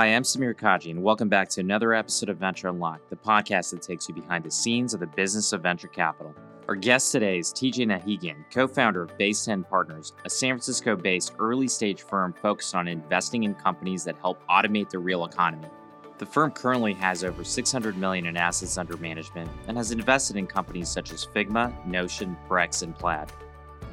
Hi, I'm Samir Kaji, and welcome back to another episode of Venture Unlocked, the podcast that takes you behind the scenes of the business of venture capital. Our guest today is TJ Nahigian, co founder of Base 10 Partners, a San Francisco based early stage firm focused on investing in companies that help automate the real economy. The firm currently has over 600 million in assets under management and has invested in companies such as Figma, Notion, Brex, and Plaid.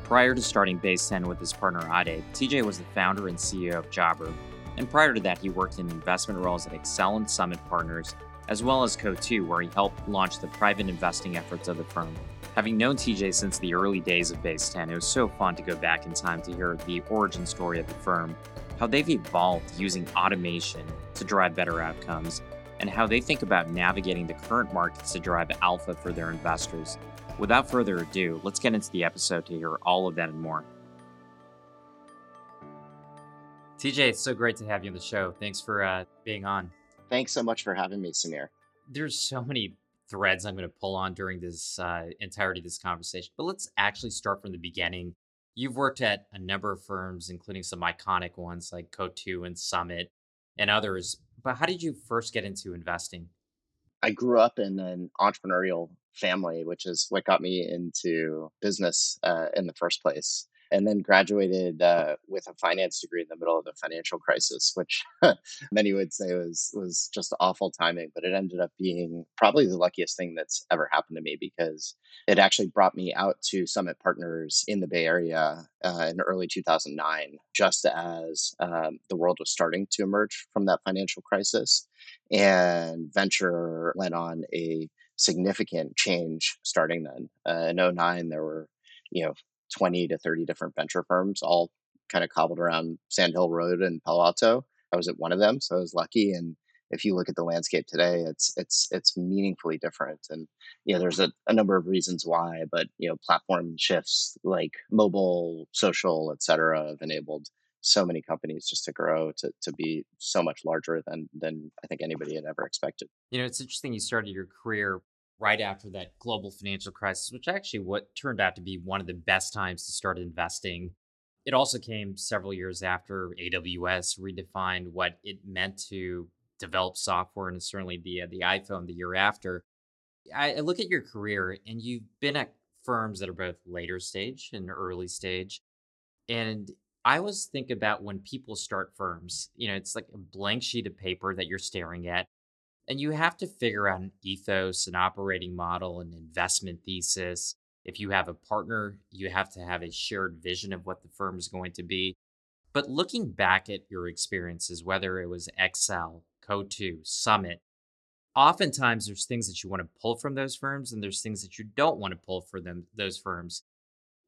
Prior to starting Base 10 with his partner Ade, TJ was the founder and CEO of Jobr, and prior to that, he worked in investment roles at Accel and Summit Partners, as well as Coatue, where he helped launch the private investing efforts of the firm. Having known TJ since the early days of Base 10, it was so fun to go back in time to hear the origin story of the firm, how they've evolved using automation to drive better outcomes, and how they think about navigating the current markets to drive alpha for their investors. Without further ado, let's get into the episode to hear all of that and more. TJ, it's so great to have you on the show. Thanks for uh, being on. Thanks so much for having me, Samir. There's so many threads I'm going to pull on during this uh, entirety of this conversation, but let's actually start from the beginning. You've worked at a number of firms, including some iconic ones like Coatue and Summit and others. But how did you first get into investing? I grew up in an entrepreneurial family, which is what got me into business uh, in the first place and then graduated uh, with a finance degree in the middle of the financial crisis, which many would say was was just awful timing. But it ended up being probably the luckiest thing that's ever happened to me because it actually brought me out to Summit Partners in the Bay Area uh, in early 2009, just as um, the world was starting to emerge from that financial crisis, and venture went on a significant change starting then. Uh, in 09, there were you know 20 to 30 different venture firms, all kind of cobbled around Sand Hill Road and Palo Alto. I was at one of them, so I was lucky. And if you look at the landscape today, it's it's it's meaningfully different. And you know, there's a, a number of reasons why, but you know, platform shifts like mobile, social, et cetera, have enabled so many companies just to grow to, to be so much larger than than I think anybody had ever expected. You know, it's interesting you started your career right after that global financial crisis, which actually what turned out to be one of the best times to start investing. It also came several years after AWS redefined what it meant to develop software, and certainly the uh, the iPhone the year after. I, I look at your career, and you've been at firms that are both later stage and early stage, and I always think about when people start firms. You know, it's like a blank sheet of paper that you're staring at and you have to figure out an ethos, an operating model, an investment thesis. If you have a partner, you have to have a shared vision of what the firm is going to be. But looking back at your experiences, whether it was Accel, Coatue, Summit, oftentimes there's things that you want to pull from those firms and there's things that you don't want to pull for them those firms.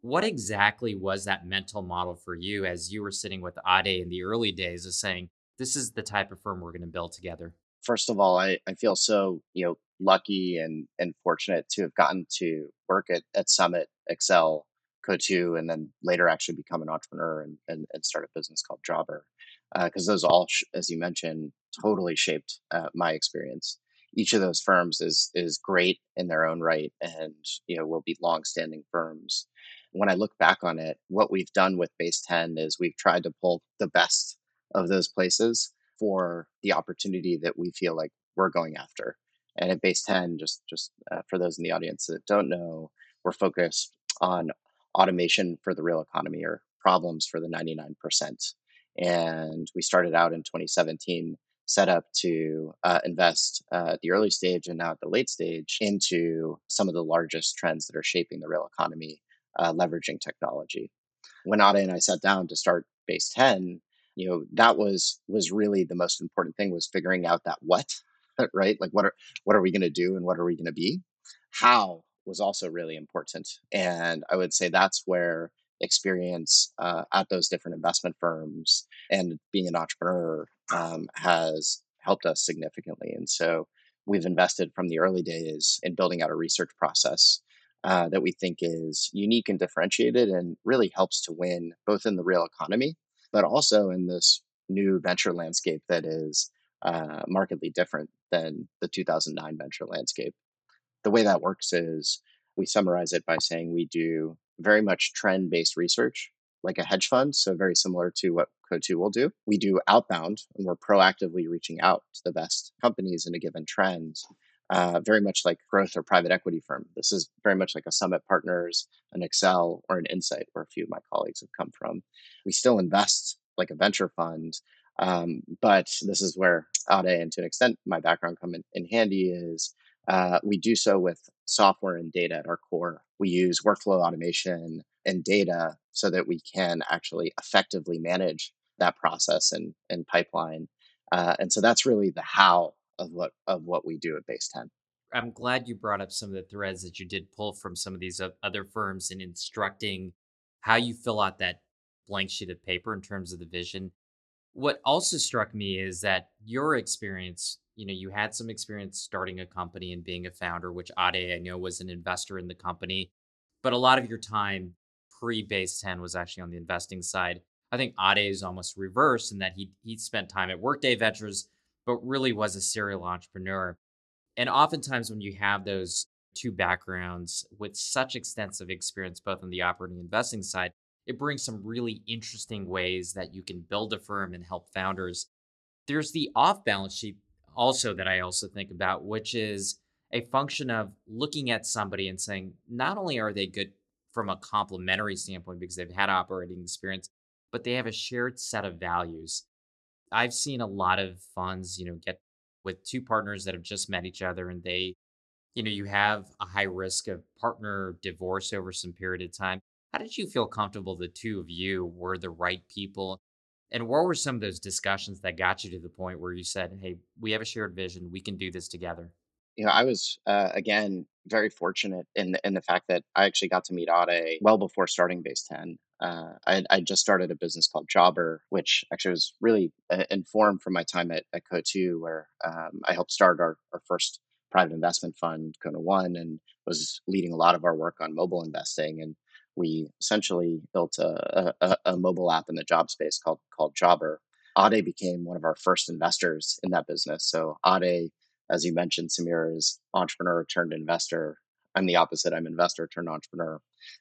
What exactly was that mental model for you as you were sitting with Ade in the early days of saying, this is the type of firm we're going to build together? First of all, I, I feel so, you know, lucky and, and fortunate to have gotten to work at, at Summit, Accel, Coatue, and then later actually become an entrepreneur and, and, and start a business called Jobr. Because uh, those all, as you mentioned, totally shaped uh, my experience. Each of those firms is is great in their own right, and you know will be long-standing firms. When I look back on it, what we've done with Base Ten is we've tried to pull the best of those places for the opportunity that we feel like we're going after. And at Base 10, just just uh, for those in the audience that don't know, we're focused on automation for the real economy or problems for the 99%. And we started out in 2017, set up to uh, invest uh, at the early stage and now at the late stage into some of the largest trends that are shaping the real economy, uh, leveraging technology. When Ade and I sat down to start Base 10, you know that was was really the most important thing was figuring out that what right? Like what are what are we going to do and what are we going to be? How was also really important and i would say that's where experience uh, at those different investment firms and being an entrepreneur um, has helped us significantly and so we've invested from the early days in building out a research process uh, that we think is unique and differentiated and really helps to win both in the real economy but also in this new venture landscape that is uh, markedly different than the 2009 venture landscape. The way that works is we summarize it by saying we do very much trend based research like a hedge fund, so very similar to what Coatue will do. We do outbound, and we're proactively reaching out to the best companies in a given trend. Uh, very much like growth or private equity firm. This is very much like a Summit Partners, an Accel, or an Insight, where a few of my colleagues have come from. We still invest like a venture fund, um, but this is where Ade and to an extent my background come in, in handy is uh, we do so with software and data at our core. We use workflow automation and data so that we can actually effectively manage that process and, and pipeline. Uh, and so that's really the how of what of what we do at Base 10. I'm glad you brought up some of the threads that you did pull from some of these other firms in instructing how you fill out that blank sheet of paper in terms of the vision. What also struck me is that your experience, you know, you had some experience starting a company and being a founder, which Ade, I know, was an investor in the company. But a lot of your time pre Base 10 was actually on the investing side. I think Ade is almost reverse in that he he spent time at Workday Ventures, but really was a serial entrepreneur. And oftentimes when you have those two backgrounds with such extensive experience, both on the operating investing side, it brings some really interesting ways that you can build a firm and help founders. There's the off balance sheet also that I also think about, which is a function of looking at somebody and saying, not only are they good from a complementary standpoint because they've had operating experience, but they have a shared set of values. I've seen a lot of funds, you know, get with two partners that have just met each other and they, you know, you have a high risk of partner divorce over some period of time. How did you feel comfortable the two of you were the right people? And what were some of those discussions that got you to the point where you said, hey, we have a shared vision, we can do this together? you know, I was uh, again very fortunate in the, in the fact that I actually got to meet Ade well before starting Base Ten. Uh, I, I just started a business called Jobr, which actually was really uh, informed from my time at, at Coatue, where um, I helped start our, our first private investment fund, Kona One, and was leading a lot of our work on mobile investing. And we essentially built a, a, a mobile app in the job space called called Jobr. Ade became one of our first investors in that business. So Ade as you mentioned, Samir is entrepreneur turned investor. I'm the opposite. I'm investor turned entrepreneur.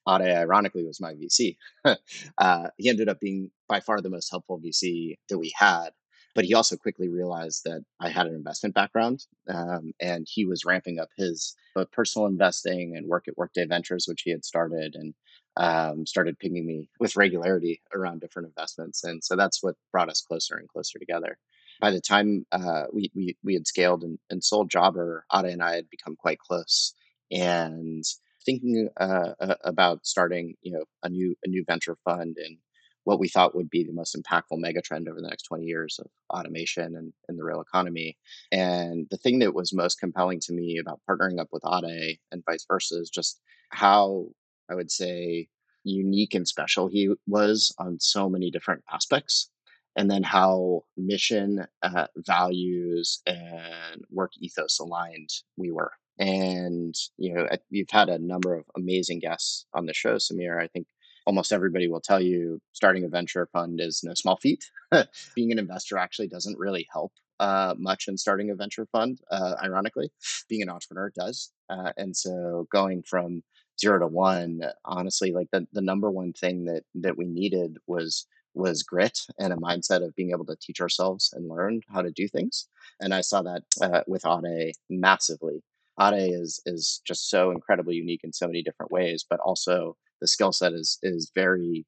Ade, ironically, was my VC. uh, he ended up being by far the most helpful VC that we had. But he also quickly realized that I had an investment background, um, and he was ramping up his both personal investing and work at Workday Ventures, which he had started, and um, started pinging me with regularity around different investments. And so that's what brought us closer and closer together by the time uh, we, we we had scaled and, and sold Jobr, Ade and I had become quite close. And thinking uh, about starting, you know, a new a new venture fund and what we thought would be the most impactful megatrend over the next 20 years of automation and, and the real economy. And the thing that was most compelling to me about partnering up with Ade and vice versa is just how I would say unique and special he was on so many different aspects and then how mission, uh, values, and work ethos aligned we were. And you know, you've had a number of amazing guests on the show, Samir. I think almost everybody will tell you starting a venture fund is no small feat. Being an investor actually doesn't really help uh, much in starting a venture fund. Uh, ironically, being an entrepreneur does. Uh, and so going from zero to one, honestly, like the, the number one thing that that we needed was was grit and a mindset of being able to teach ourselves and learn how to do things. And I saw that uh, with Ade massively. Ade is is just so incredibly unique in so many different ways, but also the skill set is is very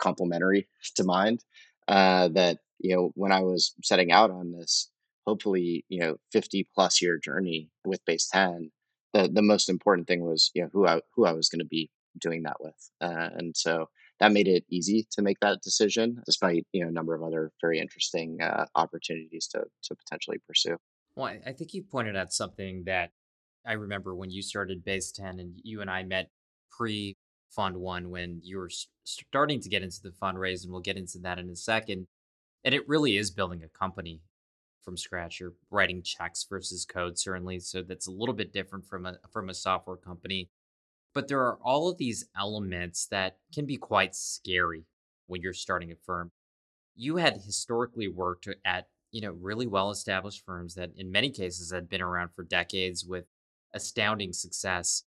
complementary to mine. Uh, that you know, when I was setting out on this, hopefully you know, fifty plus year journey with Base Ten, the the most important thing was you know who I who I was going to be doing that with, uh, and so that made it easy to make that decision, despite you know a number of other very interesting uh, opportunities to to potentially pursue. Well, I think you pointed out something that I remember when you started Base Ten, and you and I met pre Fund One when you were starting to get into the fundraise, and we'll get into that in a second. And it really is building a company from scratch. You're writing checks versus code, certainly, so that's a little bit different from a from a software company. But there are all of these elements that can be quite scary when you're starting a firm. You had historically worked at, you know, really well established firms that in many cases had been around for decades with astounding success.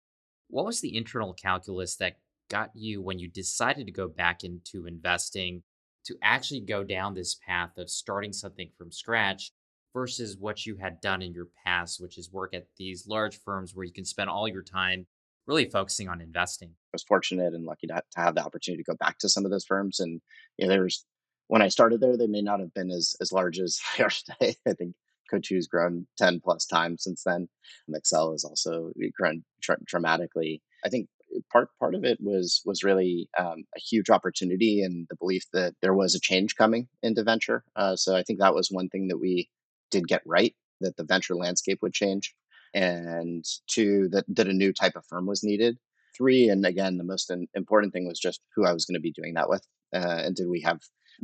What was the internal calculus that got you when you decided to go back into investing to actually go down this path of starting something from scratch versus what you had done in your past, which is work at these large firms where you can spend all your time really focusing on investing? I was fortunate and lucky to, have the opportunity to go back to some of those firms. And you know, there's when I started there, they may not have been as as large as they are today. I think Coatue grown 10 plus times since then. Accel has also grown dramatically. I think part part of it was was really um, a huge opportunity and the belief that there was a change coming into venture. Uh, so I think that was one thing that we did get right that the venture landscape would change, and two that that a new type of firm was needed. Three, and again, the most important thing was just who I was going to be doing that with, uh, and did we have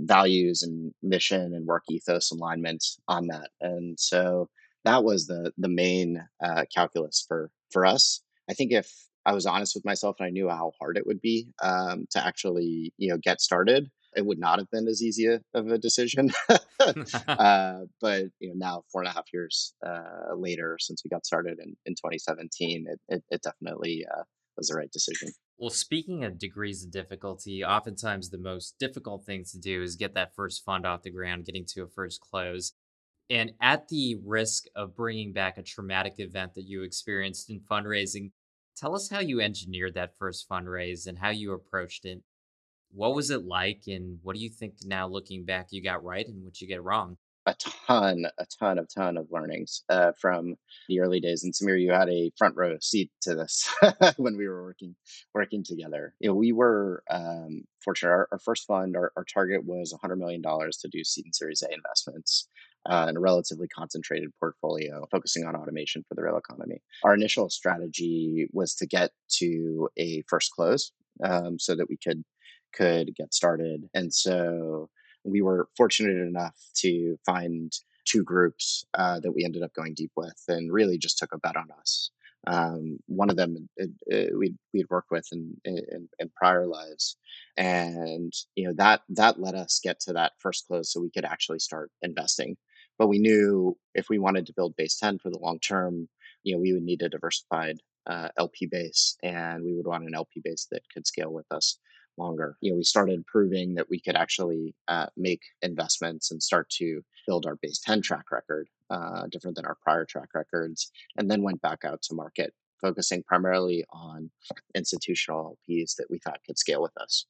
values and mission and work ethos alignment on that. And so that was the the main uh, calculus for for us. I think if I was honest with myself and I knew how hard it would be um, to actually you know get started, it would not have been as easy of a decision. uh, but you know now four and a half years uh, later since we got started in, in 2017, it, it, it definitely uh, was the right decision. Well, speaking of degrees of difficulty, oftentimes the most difficult thing to do is get that first fund off the ground, getting to a first close. And at the risk of bringing back a traumatic event that you experienced in fundraising, tell us how you engineered that first fundraise and how you approached it. What was it like, and what do you think now looking back you got right and what you get wrong? A ton, a ton of ton of learnings uh, from the early days. And Samir, you had a front row seat to this when we were working working together. You know, we were um, fortunate. Our, our, first fund, our, our target was $100 million to do seed and Series A investments. Uh, in a relatively concentrated portfolio, focusing on automation for the real economy. Our initial strategy was to get to a first close um, so that we could could get started. And so we were fortunate enough to find two groups uh, that we ended up going deep with and really just took a bet on us. Um, one of them it, it, we'd, we'd worked with in, in, in, prior lives. And, you know, that, that let us get to that first close so we could actually start investing. But we knew if we wanted to build base 10 for the long term, you know, we would need a diversified uh, LP base and we would want an LP base that could scale with us longer. You know, we started proving that we could actually uh, make investments and start to build our base 10 track record, uh, different than our prior track records, and then went back out to market, focusing primarily on institutional LPs that we thought could scale with us.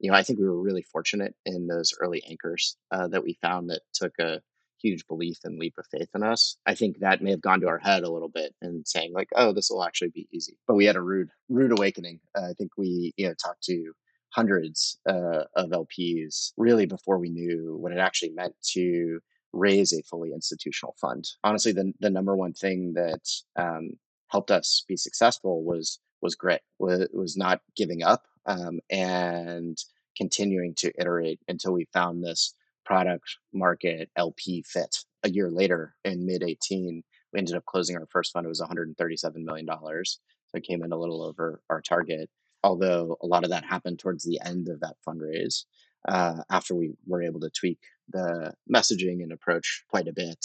You know, I think we were really fortunate in those early anchors uh, that we found that took a huge belief and leap of faith in us. I think that may have gone to our head a little bit and saying like, "Oh, this will actually be easy." But we had a rude, rude awakening. Uh, I think we, you know, talked to hundreds uh, of LPs really before we knew what it actually meant to raise a fully institutional fund. Honestly, the, the number one thing that um, helped us be successful was was grit, was, not giving up um, and continuing to iterate until we found this product market LP fit. A year later, in mid 18, we ended up closing our first fund. It was $137 million. So it came in a little over our target although a lot of that happened towards the end of that fundraise uh, after we were able to tweak the messaging and approach quite a bit.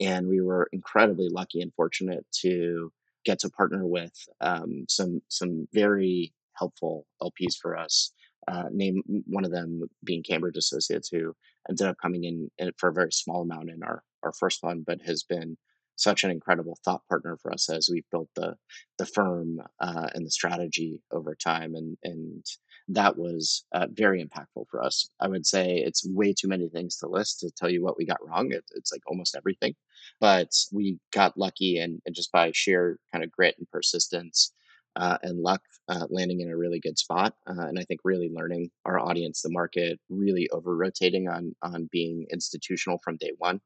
And we were incredibly lucky and fortunate to get to partner with um, some some very helpful LPs for us. Uh, name one of them being Cambridge Associates, who ended up coming in, for a very small amount in our our first fund, but has been such an incredible thought partner for us as we've built the the firm uh, and the strategy over time, and and that was uh, very impactful for us. I would say it's way too many things to list to tell you what we got wrong. It, it's like almost everything, but we got lucky, and, and just by sheer kind of grit and persistence. Uh, and luck uh, landing in a really good spot. Uh, and I think really learning our audience, the market, really over rotating on on being institutional from day one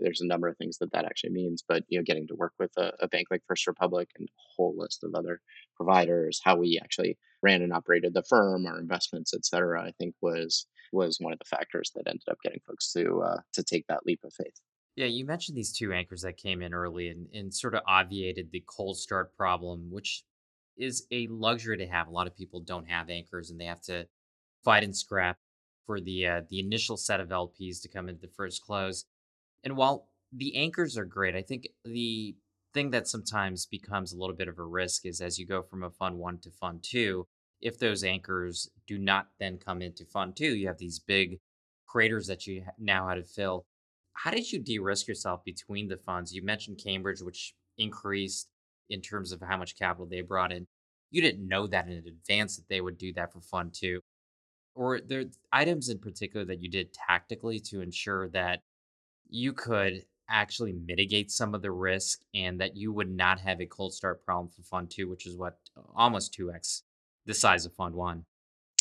there's a number of things that that actually means but you know getting to work with a, a, bank like first republic and a whole list of other providers how we actually ran and operated the firm our investments et cetera i think was was one of the factors that ended up getting folks to uh, to take that leap of faith. Yeah you mentioned these two anchors that came in early and, and sort of obviated the cold start problem which is a luxury to have. A lot of people don't have anchors and they have to fight and scrap for the uh, the initial set of lps to come into the first close and while the anchors are great, I think the thing that sometimes becomes a little bit of a risk is as you go from a fund one to fund two, if those anchors do not then come into fund two, you have these big craters that you now had to fill. How did you de-risk yourself between the funds? You mentioned Cambridge, which increased in terms of how much capital they brought in. You didn't know that in advance that they would do that for fund two. Or there items in particular that you did tactically to ensure that you could actually mitigate some of the risk and that you would not have a cold start problem for fund two, which is what almost 2x the size of fund one.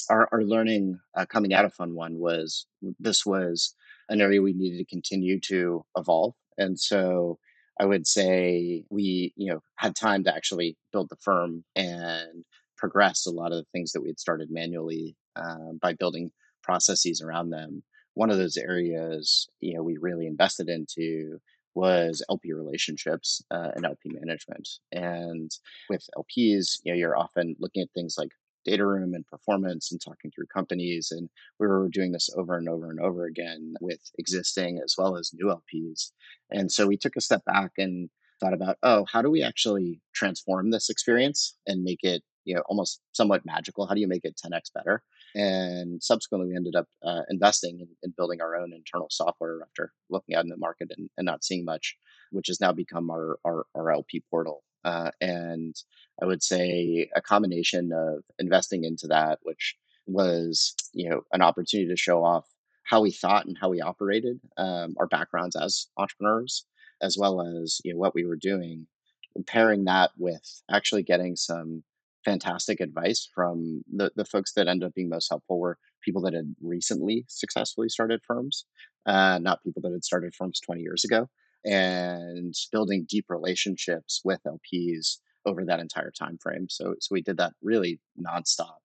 our, our learning uh, coming out of Fund One was this was an area we needed to continue to evolve, and so I would say we you know had time to actually build the firm and progress a lot of the things that we had started manually uh, by building processes around them. One of those areas you know we really invested into was LP relationships uh, and LP management. And with LPs, you know, you're often looking at things like data room and performance and talking through companies. And we were doing this over and over and over again with existing as well as new LPs. And so we took a step back and thought about, oh, how do we actually transform this experience and make it, you know, almost somewhat magical? How do you make it 10x better? And subsequently, we ended up uh, investing in, in, building our own internal software after looking out in the market and, and not seeing much, which has now become our, our, our LP portal. Uh, and I would say a combination of investing into that, which was you know an opportunity to show off how we thought and how we operated, um, our backgrounds as entrepreneurs, as well as you know what we were doing, and pairing that with actually getting some fantastic advice from the, the folks that ended up being most helpful were people that had recently successfully started firms, uh, not people that had started firms 20 years ago and building deep relationships with LPs over that entire time frame. So so we did that really nonstop.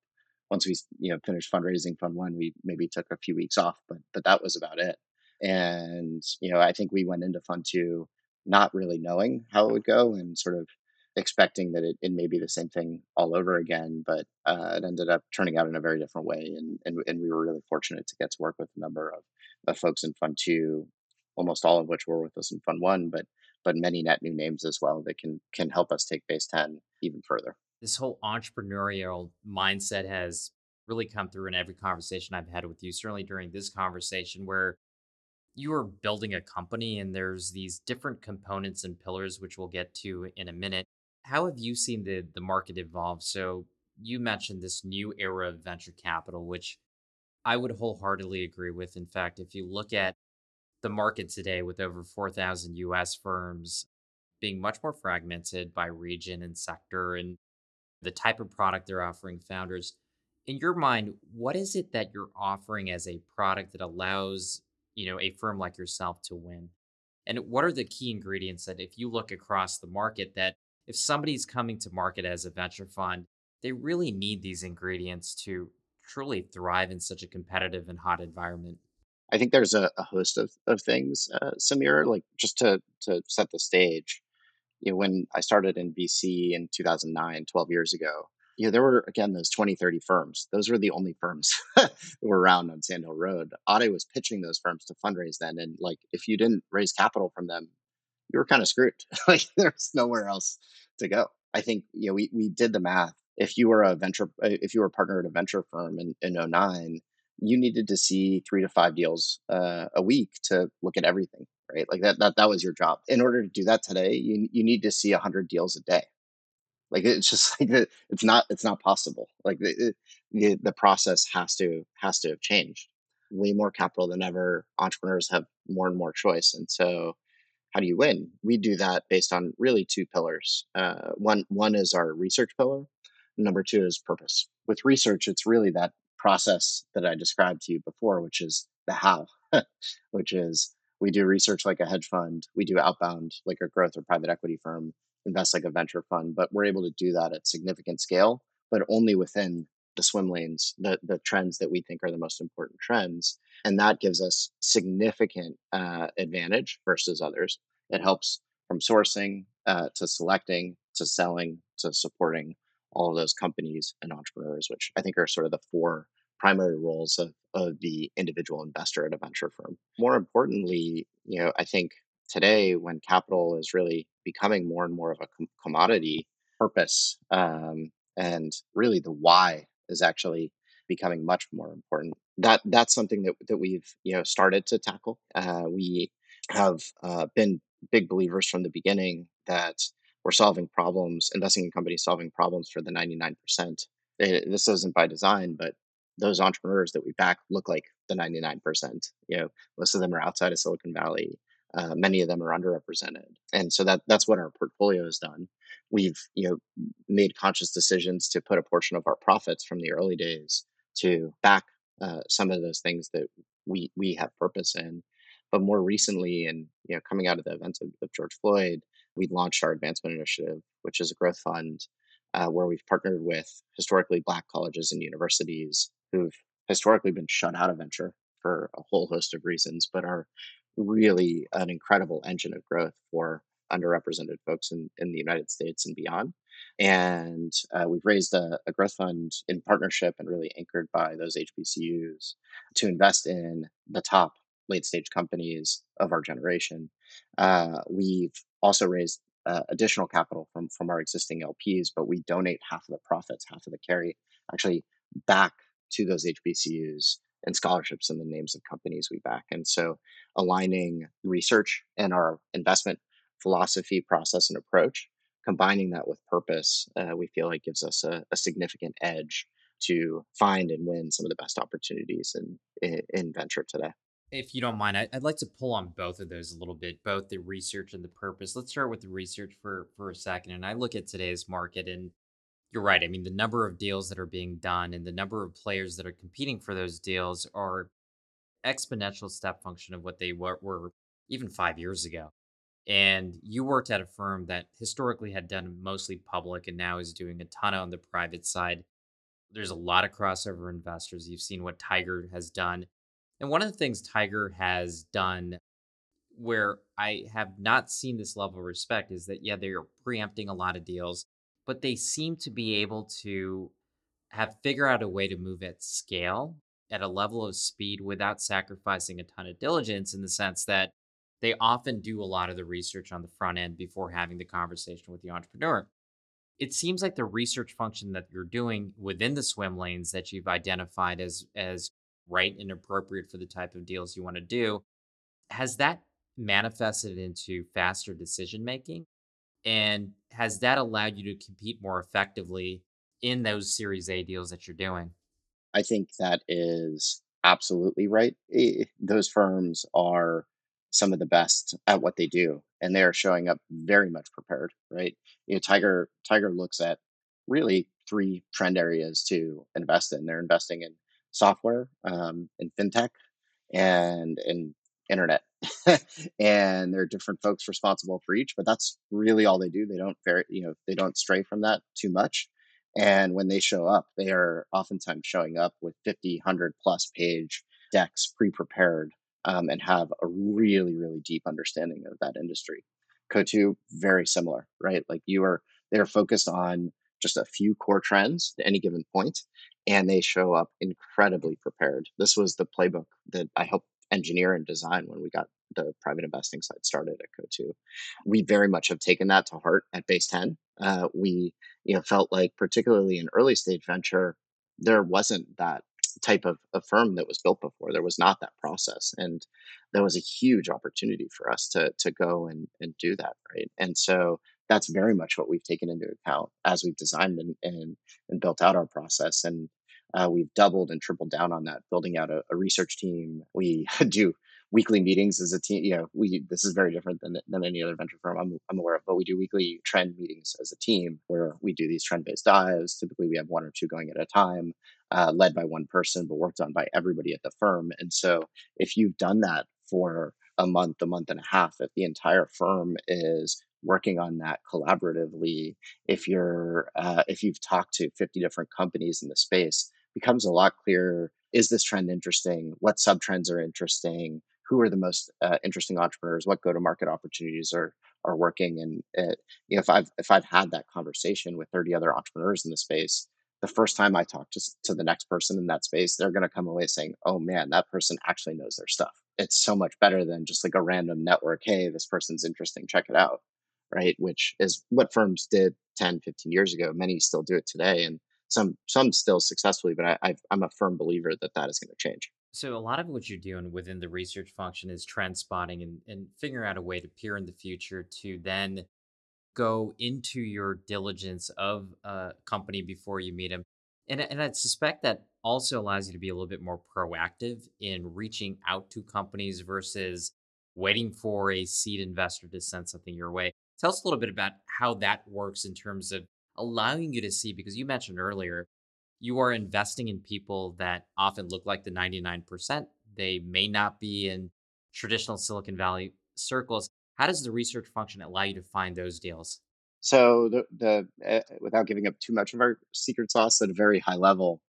Once we you know finished fundraising fund one, we maybe took a few weeks off, but but that was about it. And you know I think we went into fund two not really knowing how it would go and sort of expecting that it, it may be the same thing all over again, but uh, it ended up turning out in a very different way. And, and, and we were really fortunate to get to work with a number of, of folks in Fund Two almost all of which were with us in Fund One, but but many net new names as well that can can help us take Base Ten even further. This whole entrepreneurial mindset has really come through in every conversation I've had with you. Certainly during this conversation, where you are building a company and there's these different components and pillars, which we'll get to in a minute. How have you seen the the market evolve? So you mentioned this new era of venture capital, which I would wholeheartedly agree with. In fact, if you look at the market today with over 4,000 US firms being much more fragmented by region and sector and the type of product they're offering founders. In your mind, what is it that you're offering as a product that allows, you know, a firm like yourself to win? And what are the key ingredients that if you look across the market that if somebody's coming to market as a venture fund, they really need these ingredients to truly thrive in such a competitive and hot environment? I think there's a, a host of, of things, uh, Samir, like just to, to set the stage. You know, when I started in VC in 2009, 12 years ago, you know, there were, again, those 20, 30 firms. Those were the only firms that were around on Sand Hill Road. Aave was pitching those firms to fundraise then. And like, if you didn't raise capital from them, you were kind of screwed. like, there's nowhere else to go. I think, you know, we, we did the math. If you were a venture, if you were a partner at a venture firm in, in 09, you needed to see three to five deals uh, a week to look at everything, right? Like that, that, that was your job. In order to do that today, you, you need to see hundred deals a day. Like it's just like it's not it's not possible. Like the, the the process has to has to have changed. Way more capital than ever. Entrepreneurs have more and more choice, and so how do you win? We do that based on really two pillars. Uh, one one is our research pillar. Number two is purpose. With research, it's really that process that I described to you before, which is the how, which is we do research like a hedge fund, we do outbound like a growth or private equity firm, invest like a venture fund, but we're able to do that at significant scale, but only within the swim lanes, the, the trends that we think are the most important trends. And that gives us significant uh, advantage versus others. It helps from sourcing uh, to selecting to selling to supporting all of those companies and entrepreneurs, which I think are sort of the four primary roles of, of the individual investor at a venture firm. More importantly, you know, I think today when capital is really becoming more and more of a com- commodity, purpose um, and really the why is actually becoming much more important. That that's something that that we've you know started to tackle. Uh, we have uh, been big believers from the beginning that we're solving problems, investing in companies solving problems for the 99%. This isn't by design, but those entrepreneurs that we back look like the 99%. You know, most of them are outside of Silicon Valley. Uh, many of them are underrepresented, and so that that's what our portfolio has done. We've you know made conscious decisions to put a portion of our profits from the early days to back uh, some of those things that we we have purpose in. But more recently, and you know, coming out of the events of, of George Floyd, we launched our advancement initiative, which is a growth fund uh, where we've partnered with historically Black colleges and universities who've historically been shut out of venture for a whole host of reasons, but are really an incredible engine of growth for underrepresented folks in, in the United States and beyond. And uh, we've raised a, a, growth fund in partnership and really anchored by those HBCUs to invest in the top late stage companies of our generation. Uh, we've also raised uh, additional capital from from our existing LPs, but we donate half of the profits, half of the carry, actually back to those HBCUs and scholarships in the names of companies we back. And so, aligning research and our investment philosophy, process, and approach, combining that with purpose, uh, we feel like gives us a, a, significant edge to find and win some of the best opportunities in, in, in venture today if you don't mind, I'd like to pull on both of those a little bit, both the research and the purpose. Let's start with the research for for a second. And I look at today's market, and you're right. I mean, the number of deals that are being done and the number of players that are competing for those deals are exponential step function of what they were, were even five years ago. And you worked at a firm that historically had done mostly public and now is doing a ton on the private side. There's a lot of crossover investors. You've seen what Tiger has done and one of the things Tiger has done where I have not seen this level of respect is that, yeah, they're preempting a lot of deals, but they seem to be able to have figure out a way to move at scale at a level of speed without sacrificing a ton of diligence in the sense that they often do a lot of the research on the front end before having the conversation with the entrepreneur. It seems like the research function that you're doing within the swim lanes that you've identified as as right and appropriate for the type of deals you want to do. Has that manifested into faster decision making? And has that allowed you to compete more effectively in those Series A deals that you're doing? I think that is absolutely right. Those firms are some of the best at what they do, and they are showing up very much prepared. Right? You know, Tiger Tiger looks at really three trend areas to invest in. They're investing in software um, and fintech and and internet and there are different folks responsible for each but that's really all they do. They don't very you know they don't stray from that too much and when they show up they are oftentimes showing up with 50 100 plus page decks pre-prepared um, and have a really really deep understanding of that industry. Coatue very similar right? Like you are they're focused on just a few core trends at any given point and they show up incredibly prepared. This was the playbook that I helped engineer and design when we got the private investing side started at Coatue. We very much have taken that to heart at Base 10. Uh, we, you know, felt like particularly in early stage venture, there wasn't that type of, of firm that was built before. There was not that process, and there was a huge opportunity for us to to go and and do that, right? And so that's very much what we've taken into account as we've designed and, and, and built out our process. And uh, we've doubled and tripled down on that, building out a, a, research team. We do weekly meetings as a team. You know, we this is very different than than any other venture firm I'm, I'm aware of, but we do weekly trend meetings as a team where we do these trend based dives. Typically, we have one or two going at a time, uh, led by one person, but worked on by everybody at the firm. And so, if you've done that for a month, a month and a half, if the entire firm is working on that collaboratively if you're uh, if you've talked to 50 different companies in the space becomes a lot clearer is this trend interesting what sub trends are interesting who are the most uh, interesting entrepreneurs what go to market opportunities are are working and it, you know, if i've if i've had that conversation with 30 other entrepreneurs in the space the first time i talk to, to the next person in that space they're going to come away saying oh man that person actually knows their stuff it's so much better than just like a random network hey this person's interesting check it out right? Which is what firms did 10, 15 years ago. Many still do it today. And some some still successfully, but I, i am a firm believer that that is going to change. So a lot of what you're doing within the research function is trend spotting and, and figuring out a way to peer in the future to then go into your diligence of a company before you meet them. And, and I suspect that also allows you to be a little bit more proactive in reaching out to companies versus waiting for a seed investor to send something your way. Tell us a little bit about how that works in terms of allowing you to see, because you mentioned earlier, you are investing in people that often look like the 99%. They may not be in traditional Silicon Valley circles. How does the research function allow you to find those deals? So the the uh, without giving up too much of our secret sauce at a very high level,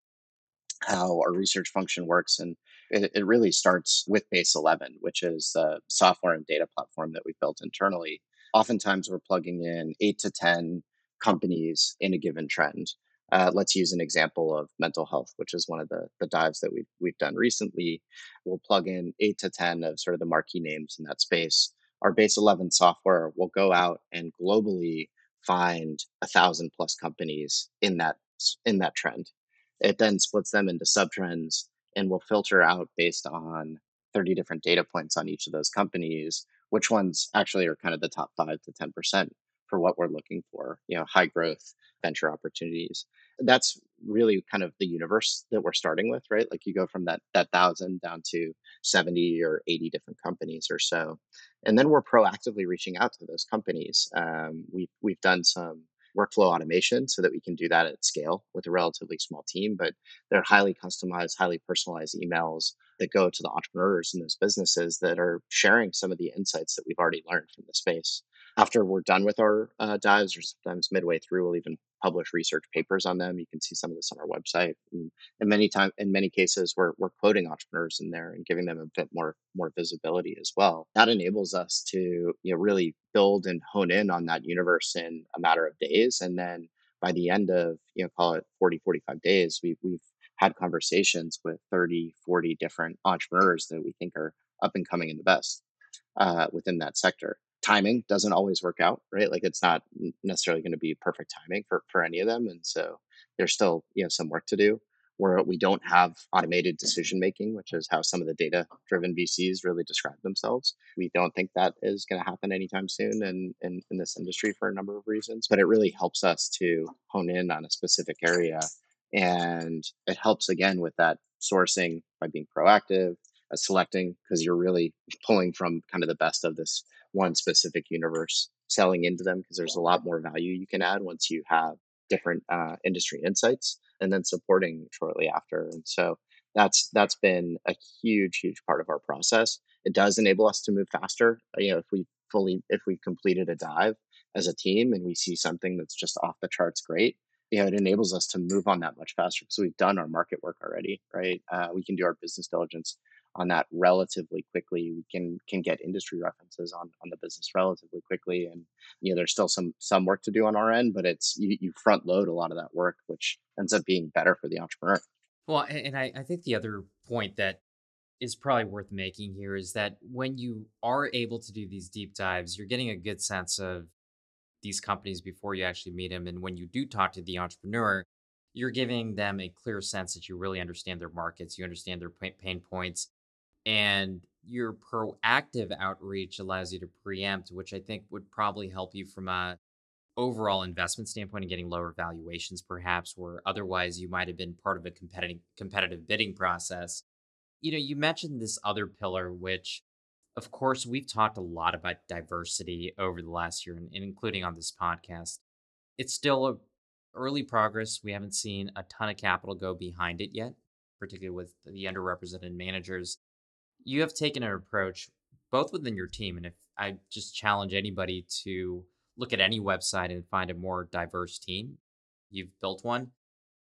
how our research function works, and it, it really starts with Base Eleven, which is the software and data platform that we built internally. Oftentimes, we're plugging in eight to ten companies in a given trend. Uh, let's use an example of mental health, which is one of the, the dives that we've, we've done recently. We'll plug in eight to 10 of sort of the marquee names in that space our base 11 software will go out and globally find a thousand plus companies in that in that trend it then splits them into subtrends and will filter out based on 30 different data points on each of those companies which ones actually are kind of the top 5 to 10% for what we're looking for you know high growth venture opportunities. That's really kind of the universe that we're starting with right? Like you go from that that thousand down to 70 or 80 different companies or so. And then we're proactively reaching out to those companies. Um, we've we've done some workflow automation so that we can do that at scale with a relatively small team but they're highly customized highly personalized emails that go to the entrepreneurs in those businesses that are sharing some of the insights that we've already learned from the space after we're done with our uh, dives, or sometimes midway through, we'll even publish research papers on them. You can see some of this on our website. And, and many time, in many cases, we're we're quoting entrepreneurs in there and giving them a bit more more visibility as well. That enables us to you know really build and hone in on that universe in a matter of days, and then by the end of you know call it 40 45 days we, we've had conversations with 30 40 different entrepreneurs that we think are up and coming and the best uh, within that sector timing doesn't always work out, right? Like it's not necessarily going to be perfect timing for, for any of them. And so there's still, you know, some work to do where we don't have automated decision making, which is how some of the data driven VCs really describe themselves. We don't think that is going to happen anytime soon in, in, in this industry for a number of reasons, but it really helps us to hone in on a specific area. And it helps again with that sourcing by being proactive, uh, selecting because you're really pulling from kind of the best of this one specific universe, selling into them because there's a lot more value you can add once you have different uh, industry insights, and then supporting shortly after. And so that's that's been a huge, huge part of our process. It does enable us to move faster. Uh, you know, if we fully if we've completed a dive as a team and we see something that's just off the charts great you know, it enables us to move on that much faster because we've done our market work already, right? Uh, we can do our business diligence on that relatively quickly. We can can get industry references on on the business relatively quickly, and you know, there's still some some work to do on our end, but it's you, you front load a lot of that work, which ends up being better for the entrepreneur. Well, and I, I think the other point that is probably worth making here is that when you are able to do these deep dives, you're getting a good sense of these companies before you actually meet them. And when you do talk to the entrepreneur, you're giving them a clear sense that you really understand their markets, you understand their pain points, and your proactive outreach allows you to preempt, which I think would probably help you from a overall investment standpoint and getting lower valuations, perhaps, where otherwise you might have been part of a competitive competitive bidding process. You know, you mentioned this other pillar, which of course, we've talked a lot about diversity over the last year, and, including on this podcast. It's still a early progress. We haven't seen a ton of capital go behind it yet, particularly with the underrepresented managers. You have taken an approach both within your team, and if I just challenge anybody to look at any website and find a more diverse team, you've built one.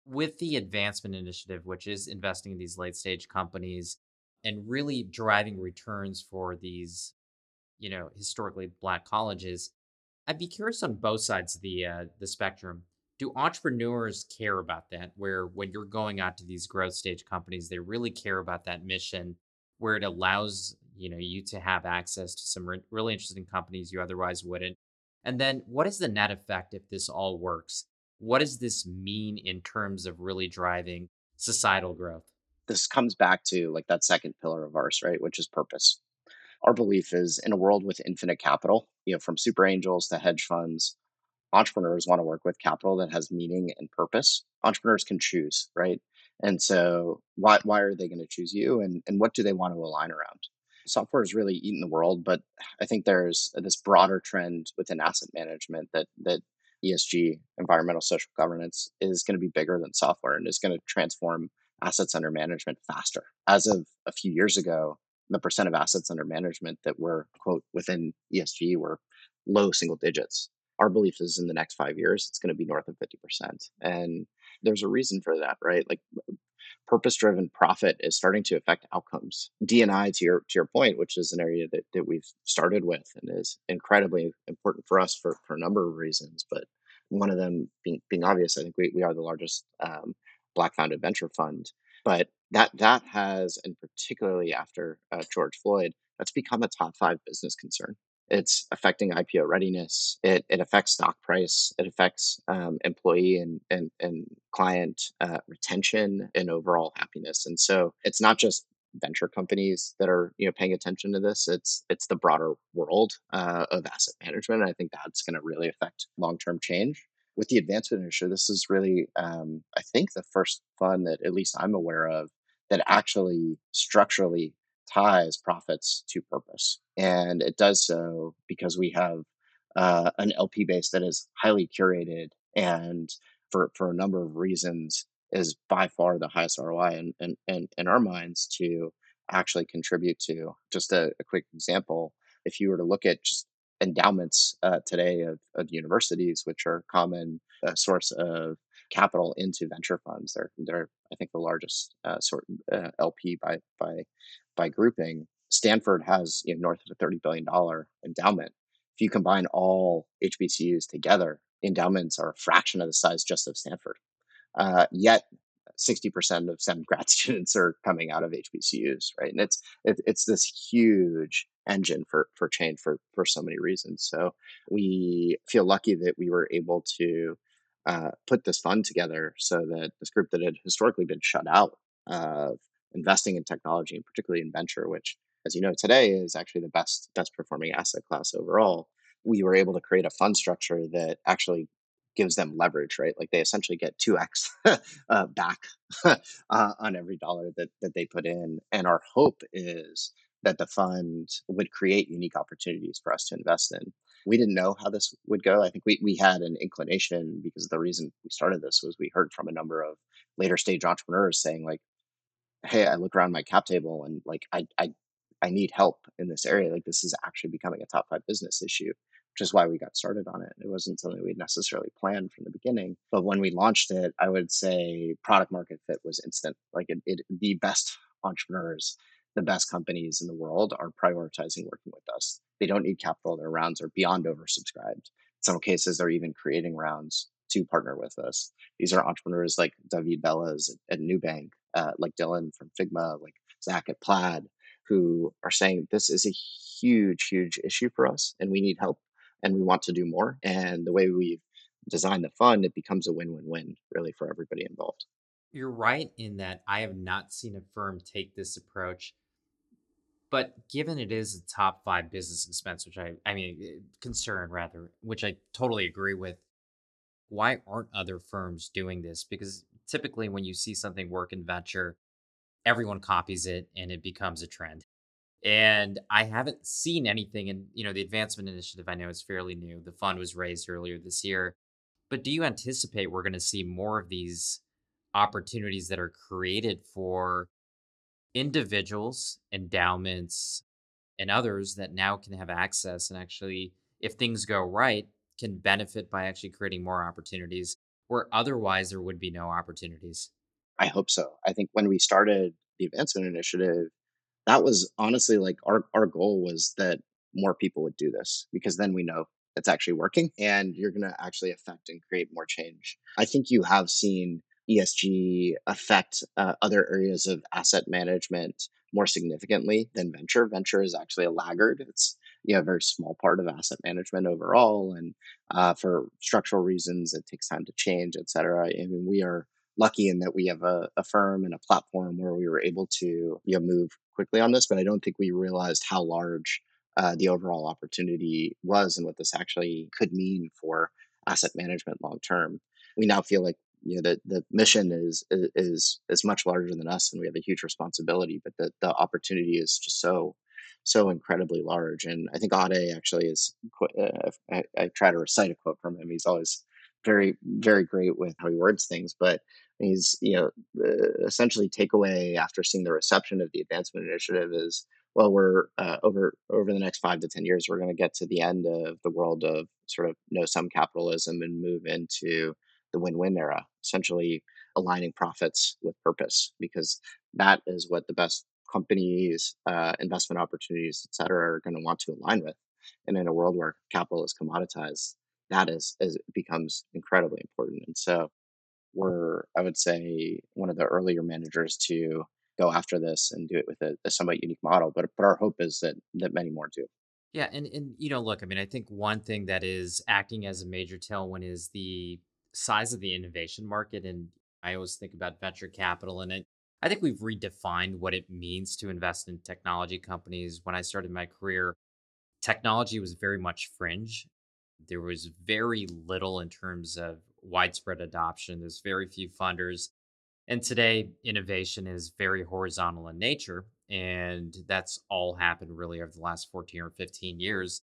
With the advancement initiative, which is investing in these late stage companies, and really driving returns for these, you know, historically black colleges. I'd be curious on both sides of the uh, the spectrum. Do entrepreneurs care about that? Where when you're going out to these growth stage companies, they really care about that mission, where it allows you know you to have access to some re- really interesting companies you otherwise wouldn't. And then, what is the net effect if this all works? What does this mean in terms of really driving societal growth? This comes back to like that second pillar of ours, right? Which is purpose. Our belief is in a world with infinite capital, you know, from super angels to hedge funds, entrepreneurs want to work with capital that has meaning and purpose. Entrepreneurs can choose, right? And so why why are they going to choose you and, and what do they want to align around? Software has really eaten the world, but I think there's this broader trend within asset management that that ESG, environmental social governance, is going to be bigger than software and is going to transform assets under management faster. As of a few years ago, the percent of assets under management that were quote within ESG were low single digits. Our belief is in the next five years, it's going to be north of 50%. And there's a reason for that, right? Like purpose driven profit is starting to affect outcomes. DNI to your to your point, which is an area that, that we've started with and is incredibly important for us for, for a number of reasons. But one of them being being obvious, I think we, we are the largest um, black founded venture fund. But that that has, and particularly after uh, George Floyd, that's become a top five business concern. It's affecting IPO readiness. It, it affects stock price. It affects um, employee and and, and client uh, retention and overall happiness. And so it's not just venture companies that are you know paying attention to this. It's it's the broader world uh, of asset management. And I think that's going to really affect long term change with the advancement initiative, this is really, um, I think, the first fund that at least I'm aware of that actually structurally ties profits to purpose. And it does so because we have uh, an LP base that is highly curated and for, for a number of reasons is by far the highest ROI in, in, in, in our minds to actually contribute to. Just a, a quick example, if you were to look at just endowments uh, today of, of, universities, which are a common uh, source of capital into venture funds. They're they're I think the largest uh, sort uh, LP by by by grouping. Stanford has you know, north of a thirty billion dollar endowment. If you combine all HBCUs together, endowments are a fraction of the size just of Stanford. Uh, yet 60% of STEM grad students are coming out of HBCUs, right? And it's it, it's this huge engine for for change for for so many reasons. So we feel lucky that we were able to uh, put this fund together so that this group that had historically been shut out of investing in technology and particularly in venture, which as you know today is actually the best best performing asset class overall. We were able to create a fund structure that actually gives them leverage, right? Like they essentially get 2x uh, back uh, on every dollar that, that they put in. And our hope is that the fund would create unique opportunities for us to invest in. We didn't know how this would go. I think we, we had an inclination because the reason we started this was we heard from a number of later stage entrepreneurs saying like, Hey, I look around my cap table and like, I, I, I need help in this area. Like this is actually becoming a top five business issue which is why we got started on it. It wasn't something we necessarily planned from the beginning. But when we launched it, I would say product market fit was instant. Like it, it the best entrepreneurs, the best companies in the world are prioritizing working with us. They don't need capital. Their rounds are beyond oversubscribed. In some cases, they're even creating rounds to partner with us. These are entrepreneurs like David Vélez at Nubank, uh, like Dylan from Figma, like Zach at Plaid, who are saying this is a huge, huge issue for us and we need help and we want to do more. And the way we've designed the fund, it becomes a win win win really for everybody involved. You're right in that I have not seen a firm take this approach. But given it is a top five business expense, which I, I mean, eh, concern rather, which I totally agree with, why aren't other firms doing this? Because typically when you see something work in venture, everyone copies it and it becomes a trend and I haven't seen anything. And you know, the advancement initiative I know is fairly new. The fund was raised earlier this year, but do you anticipate we're going to see more of these opportunities that are created for individuals, endowments, and others that now can have access and actually, if things go right, can benefit by actually creating more opportunities where otherwise there would be no opportunities? I hope so. I think when we started the advancement initiative, that was honestly like our, our goal was that more people would do this because then we know it's actually working and you're going to actually affect and create more change. I think you have seen ESG affect uh, other areas of asset management more significantly than venture. Venture is actually a laggard. It's you know a very small part of asset management overall, and uh, for structural reasons, it takes time to change, et cetera. I mean, we are lucky in that we have a, a firm and a platform where we were able to you know move quickly on this, but I don't think we realized how large uh, the overall opportunity was and what this actually could mean for asset management long term. We now feel like you know the the mission is is is much larger than us, and we have a huge responsibility. But the the opportunity is just so so incredibly large. And I think Ade actually is. Uh, I, I try to recite a quote from him. He's always very very great with how he words things, but he's you know uh, essentially takeaway after seeing the reception of the advancement initiative is well we're uh, over over the next five to ten years we're going to get to the end of the world of sort of no sum capitalism and move into the win-win era essentially aligning profits with purpose because that is what the best companies uh, investment opportunities et cetera are going to want to align with and in a world where capital is commoditized that is, is becomes incredibly important and so we're i would say one of the earlier managers to go after this and do it with a, a somewhat unique model. But but our hope is that that many more do. Yeah, and and you know, look, I mean, I think one thing that is acting as a major tailwind is the size of the innovation market, and I always think about venture capital, and it. I think we've redefined what it means to invest in technology companies. When I started my career, technology was very much fringe. There was very little in terms of widespread adoption. There's very few funders. And today, innovation is very horizontal in nature. And that's all happened really over the last 14 or 15 years.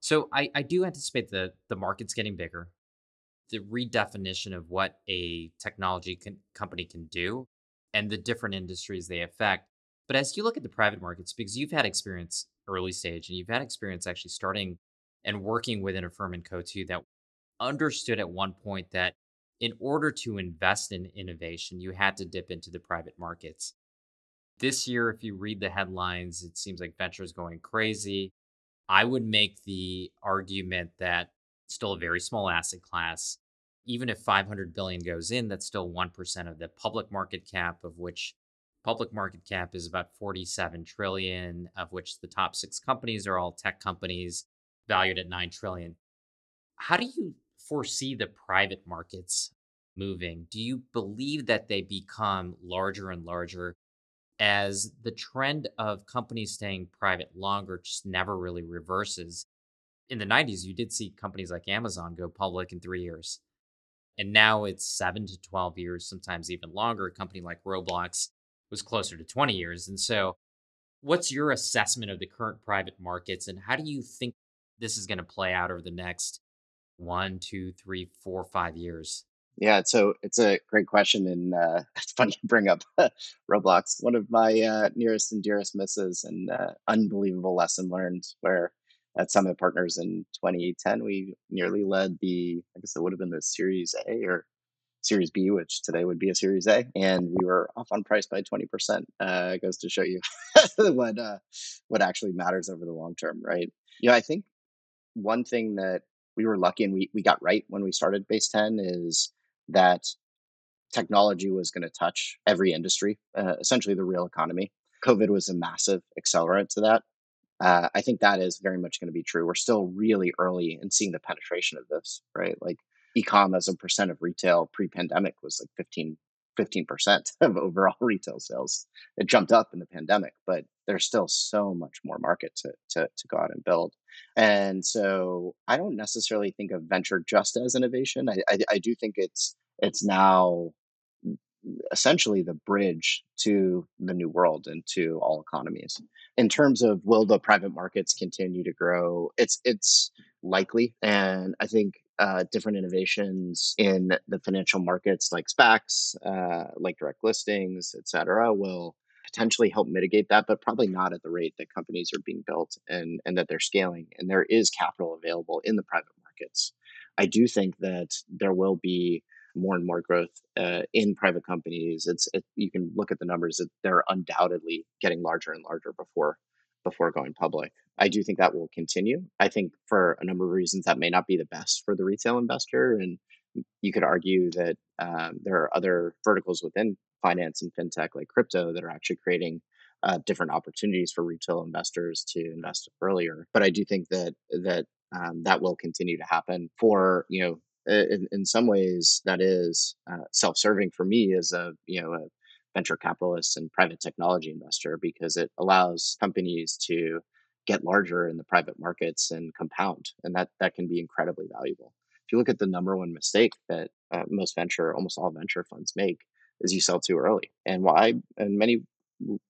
So I, I do anticipate that the market's getting bigger. The redefinition of what a technology can, company can do and the different industries they affect. But as you look at the private markets, because you've had experience early stage and you've had experience actually starting and working within a firm in Coatue that understood at one point that in order to invest in innovation, you had to dip into the private markets. This year, if you read the headlines, it seems like venture is going crazy. I would make the argument that still a very small asset class. Even if 500 billion goes in, that's still 1% of the public market cap, of which public market cap is about 47 trillion, of which the top six companies are all tech companies valued at 9 trillion. How do you foresee the private markets moving? Do you believe that they become larger and larger as the trend of companies staying private longer just never really reverses? In the 90s, you did see companies like Amazon go public in three years. And now it's seven to 12 years, sometimes even longer. A company like Roblox was closer to 20 years. And so, what's your assessment of the current private markets and how do you think this is going to play out over the next one, two, three, four, five years? Yeah, so it's a great question, and uh, it's funny to bring up Roblox. One of my uh, nearest and dearest misses, and uh, unbelievable lesson learned. Where at Summit Partners in 2010, we nearly led the, I guess it would have been the Series A or Series B, which today would be a Series A, and we were off on price by 20%. Uh, goes to show you what uh, what actually matters over the long term, right? Yeah, I think one thing that we were lucky and we, we got right when we started base 10 is that technology was going to touch every industry uh, essentially the real economy covid was a massive accelerant to that uh, i think that is very much going to be true we're still really early in seeing the penetration of this right like ecom as a percent of retail pre-pandemic was like 15 15% of overall retail sales. It jumped up in the pandemic, but there's still so much more market to, to, to go out and build. And so I don't necessarily think of venture just as innovation. I, I, I do think it's it's now essentially the bridge to the new world and to all economies. In terms of will the private markets continue to grow, it's it's likely, and I think uh, different innovations in the financial markets like SPACs, uh, like direct listings, et cetera, will potentially help mitigate that, but probably not at the rate that companies are being built and, and that they're scaling. And there is capital available in the private markets. I do think that there will be more and more growth uh, in private companies. It's it, you can look at the numbers; that they're undoubtedly getting larger and larger before before going public. I do think that will continue. I think for a number of reasons that may not be the best for the retail investor, and you could argue that um, there are other verticals within finance and fintech like crypto that are actually creating uh, different opportunities for retail investors to invest earlier. But I do think that that um, that will continue to happen for you know in, in some ways that is uh, self-serving for me as a you know a venture capitalist and private technology investor because it allows companies to get larger in the private markets and compound and that that can be incredibly valuable. If you look at the number one mistake that uh, most venture almost all venture funds make is you sell too early. And why? In many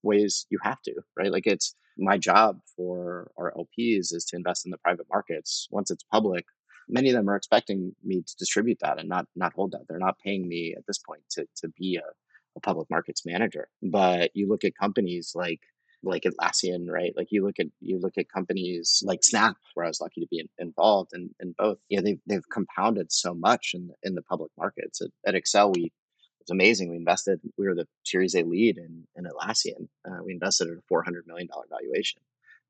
ways you have to right? Like it's my job for our lps is to invest in the private markets. Once it's public many of them are expecting me to distribute that and not not hold that. They're not paying me at this point to to be a, a public markets manager. But you look at companies like like Atlassian, right? Like you look at you look at companies like Snap, where I was lucky to be in, involved in, in both. Yeah, they've they've compounded so much in in the public markets. At, at Accel, we it's amazing. We invested. We were the Series A lead in in Atlassian. Uh, we invested at a four hundred million dollar valuation.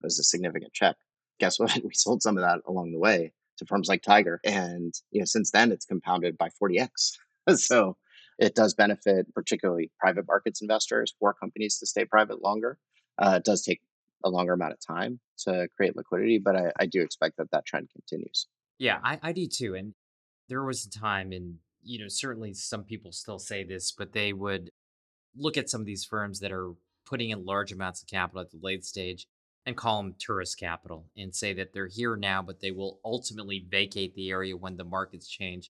It was a significant check. Guess what? We sold some of that along the way to firms like Tiger. And you know, since then it's compounded by 40x. so it does benefit particularly private markets investors for companies to stay private longer. Uh, it does take a longer amount of time to create liquidity, but I, I do expect that that trend continues. Yeah, I, I do too. And there was a time, and you know, certainly some people still say this, but they would look at some of these firms that are putting in large amounts of capital at the late stage and call them tourist capital and say that they're here now, but they will ultimately vacate the area when the markets change.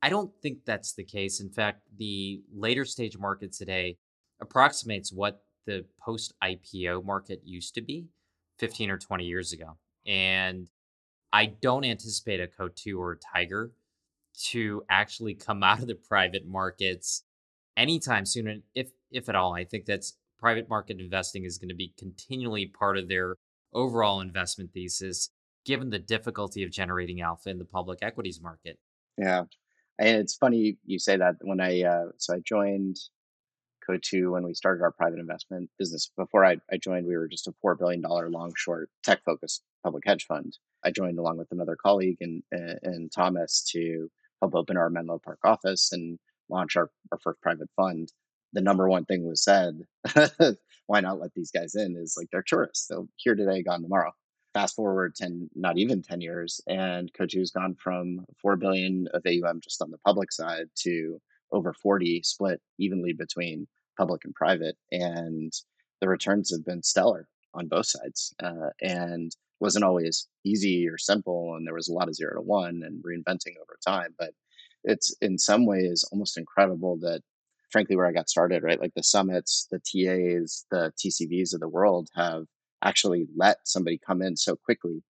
I don't think that's the case. In fact, the later stage market today approximates what the post IPO market used to be 15 or 20 years ago. And I don't anticipate a Coatue or a Tiger to actually come out of the private markets anytime soon, if if at all. I think that's private market investing is going to be continually part of their overall investment thesis, given the difficulty of generating alpha in the public equities market. Yeah. And it's funny you say that when I, uh, so I joined Coatue when we started our private investment business. Before I, I joined, we were just a $4 billion long short tech focused public hedge fund. I joined along with another colleague and, and Thomas to help open our Menlo Park office and launch our, our first private fund the number one thing was said, why not let these guys in? Is like they're tourists. They're here today, gone tomorrow. Fast forward 10, not even 10 years, and Coatue's gone from 4 billion of AUM just on the public side to over 40 split evenly between public and private. And the returns have been stellar on both sides. Uh, and wasn't always easy or simple. And there was a lot of zero to one and reinventing over time. But it's in some ways almost incredible that frankly where I got started, right? Like the summits, the TAs, the TCVs of the world have actually let somebody come in so quickly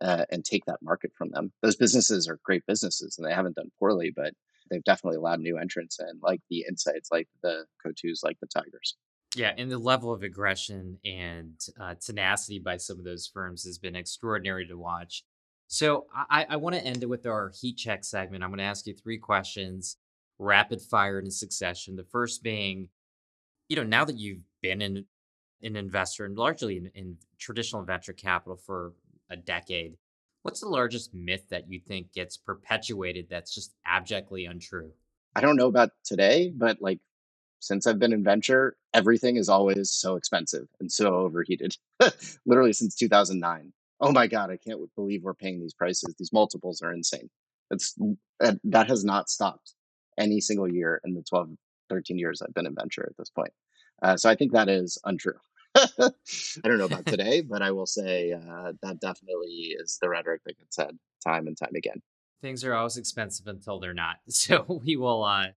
uh, and take that market from them. Those businesses are great businesses and they haven't done poorly, but they've definitely allowed new entrants in, like the insights, like the Coatues, like the Tigers. Yeah, and the level of aggression and uh, tenacity by some of those firms has been extraordinary to watch. So I, I want to end it with our heat check segment. I'm going to ask you three questions rapid fire in succession. The first being, you know, now that you've been in an investor and largely in, in traditional venture capital for a decade, what's the largest myth that you think gets perpetuated that's just abjectly untrue? I don't know about today, but like since I've been in venture, everything is always so expensive and so overheated. Literally since 2009. Oh my god, I can't believe we're paying these prices. These multiples are insane. It's that has not stopped any single year in the 12, 13 years I've been in venture at this point. Uh, so I think that is untrue. I don't know about today, but I will say uh, that definitely is the rhetoric that gets said time and time again. Things are always expensive until they're not. So we will uh,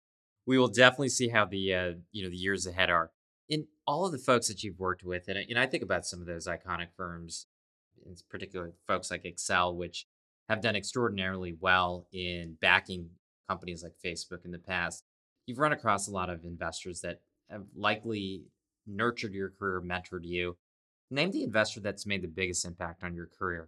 we will definitely see how the uh, you know the years ahead are. In all of the folks that you've worked with, and, and I think about some of those iconic firms, in particular folks like Accel, which have done extraordinarily well in backing companies like Facebook in the past, you've run across a lot of investors that have likely nurtured your career, mentored you. Name the investor that's made the biggest impact on your career.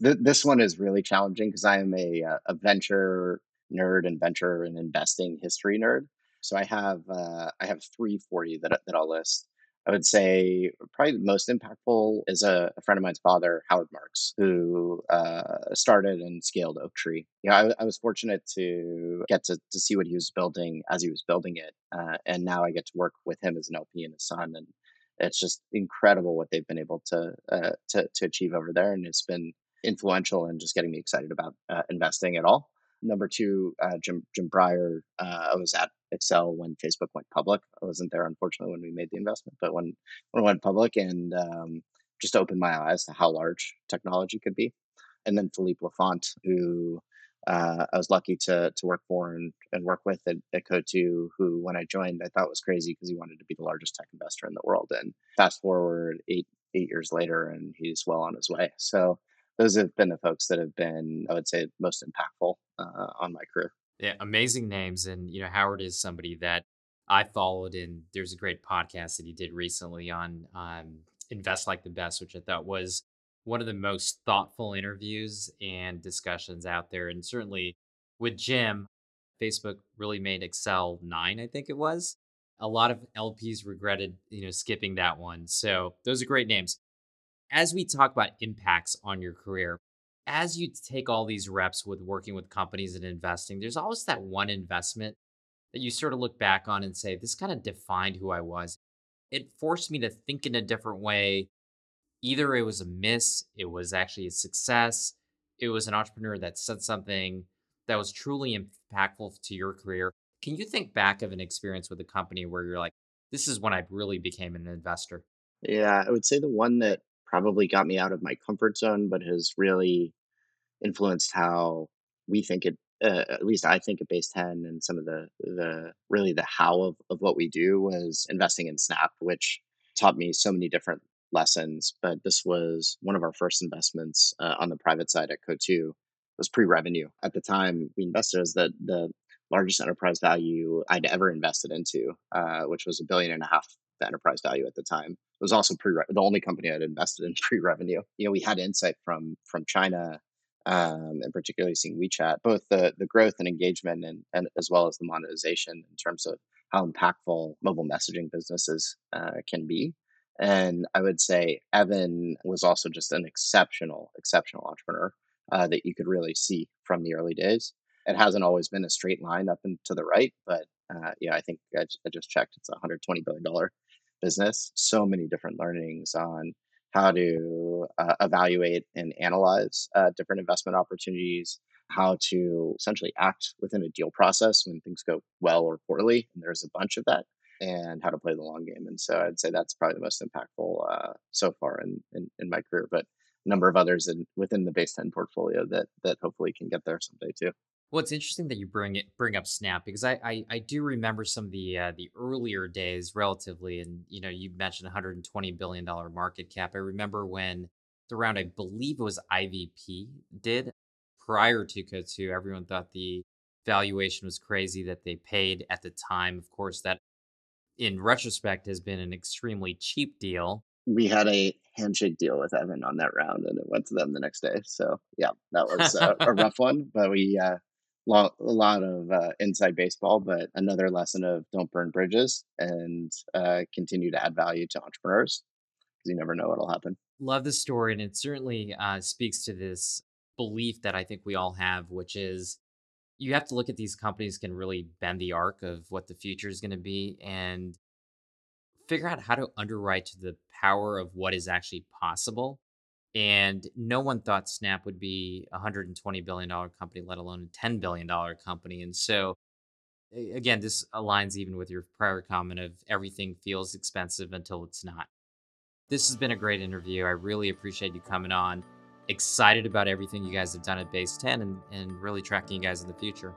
This one is really challenging because I am a, uh, a venture nerd and venture and investing history nerd. So I have uh, I have three for you that that I'll list. I would say probably the most impactful is a, a friend of mine's father, Howard Marks, who uh, started and scaled Oaktree. You know, I, I, was fortunate to get to, to see what he was building as he was building it, uh, and now I get to work with him as an LP and his son, and it's just incredible what they've been able to uh, to to achieve over there, and it's been influential in just getting me excited about uh, investing at all. Number two, uh, Jim Jim Breyer. Uh, I was at Accel when Facebook went public. I wasn't there unfortunately when we made the investment, but when when it went public, and um, just opened my eyes to how large technology could be. And then Philippe Laffont, who uh, I was lucky to to work for and, and work with at, at Coatue, who when I joined I thought was crazy because he wanted to be the largest tech investor in the world. And fast forward eight eight years later, and he's well on his way. So those have been the folks that have been, I would say, most impactful uh, on my career. Yeah, amazing names, and you know Howard is somebody that I followed, and there's a great podcast that he did recently on um, Invest Like the Best, which I thought was one of the most thoughtful interviews and discussions out there. And certainly with Jim, Facebook really made Accel nine, I think it was. A lot of LPs regretted, you know, skipping that one. So those are great names. As we talk about impacts on your career, as you take all these reps with working with companies and investing, there's always that one investment that you sort of look back on and say, this kind of defined who I was. It forced me to think in a different way, either it was a miss, it was actually a success, it was an entrepreneur that said something that was truly impactful to your career. Can you think back of an experience with a company where you're like, this is when I really became an investor? Yeah, I would say the one that probably got me out of my comfort zone, but has really influenced how we think it, uh, at least I think at Base 10 and some of the, the really the how of, of what we do was investing in Snap, which taught me so many different lessons, but this was one of our first investments uh, on the private side at Coatue. was pre-revenue at the time. We invested as the the largest enterprise value I'd ever invested into, uh, which was a billion and a half the enterprise value at the time. It was also pre the only company I'd invested in pre-revenue. You know, we had insight from from China um, and particularly seeing WeChat, both the the growth and engagement and, and as well as the monetization in terms of how impactful mobile messaging businesses uh, can be. And I would say Evan was also just an exceptional, exceptional entrepreneur uh, that you could really see from the early days. It hasn't always been a straight line up and to the right, but uh, yeah, I think I, I just checked. It's a $120 billion business. So many different learnings on how to uh, evaluate and analyze uh, different investment opportunities, how to essentially act within a deal process when things go well or poorly. And there's a bunch of that and how to play the long game. And so I'd say that's probably the most impactful uh, so far in, in, in my career. But a number of others in, within the base 10 portfolio that that hopefully can get there someday too. Well, it's interesting that you bring it bring up Snap because I I, I do remember some of the uh, the earlier days relatively, and you know you mentioned 120 billion dollar market cap. I remember when the round I believe it was IVP did prior to Coatue, everyone thought the valuation was crazy that they paid at the time. Of course, that in retrospect has been an extremely cheap deal. We had a handshake deal with Evan on that round, and it went to them the next day. So yeah, that was a, a rough one, but we uh, lot, a lot of uh, inside baseball, but another lesson of don't burn bridges and uh, continue to add value to entrepreneurs because you never know what'll happen. Love the story, and it certainly uh, speaks to this belief that I think we all have, which is you have to look at these companies can really bend the arc of what the future is going to be and figure out how to underwrite to the power of what is actually possible. And no one thought Snap would be a $120 billion company, let alone a $10 billion company. And so, again, this aligns even with your prior comment of everything feels expensive until it's not. This has been a great interview. I really appreciate you coming on excited about everything you guys have done at Base 10 and, and really tracking you guys in the future.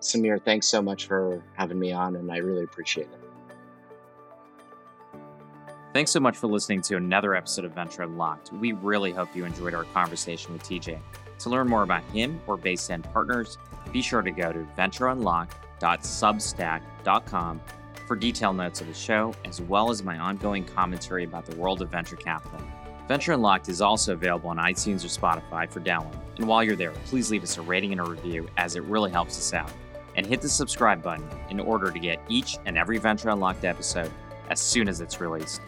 Samir, thanks so much for having me on, and I really appreciate it. Thanks so much for listening to another episode of Venture Unlocked. We really hope you enjoyed our conversation with TJ. To learn more about him or Base 10 Partners, be sure to go to ventureunlocked.substack.com for detailed notes of the show, as well as my ongoing commentary about the world of venture capital. Venture Unlocked is also available on iTunes or Spotify for download. And while you're there, please leave us a rating and a review as it really helps us out. And hit the subscribe button in order to get each and every Venture Unlocked episode as soon as it's released.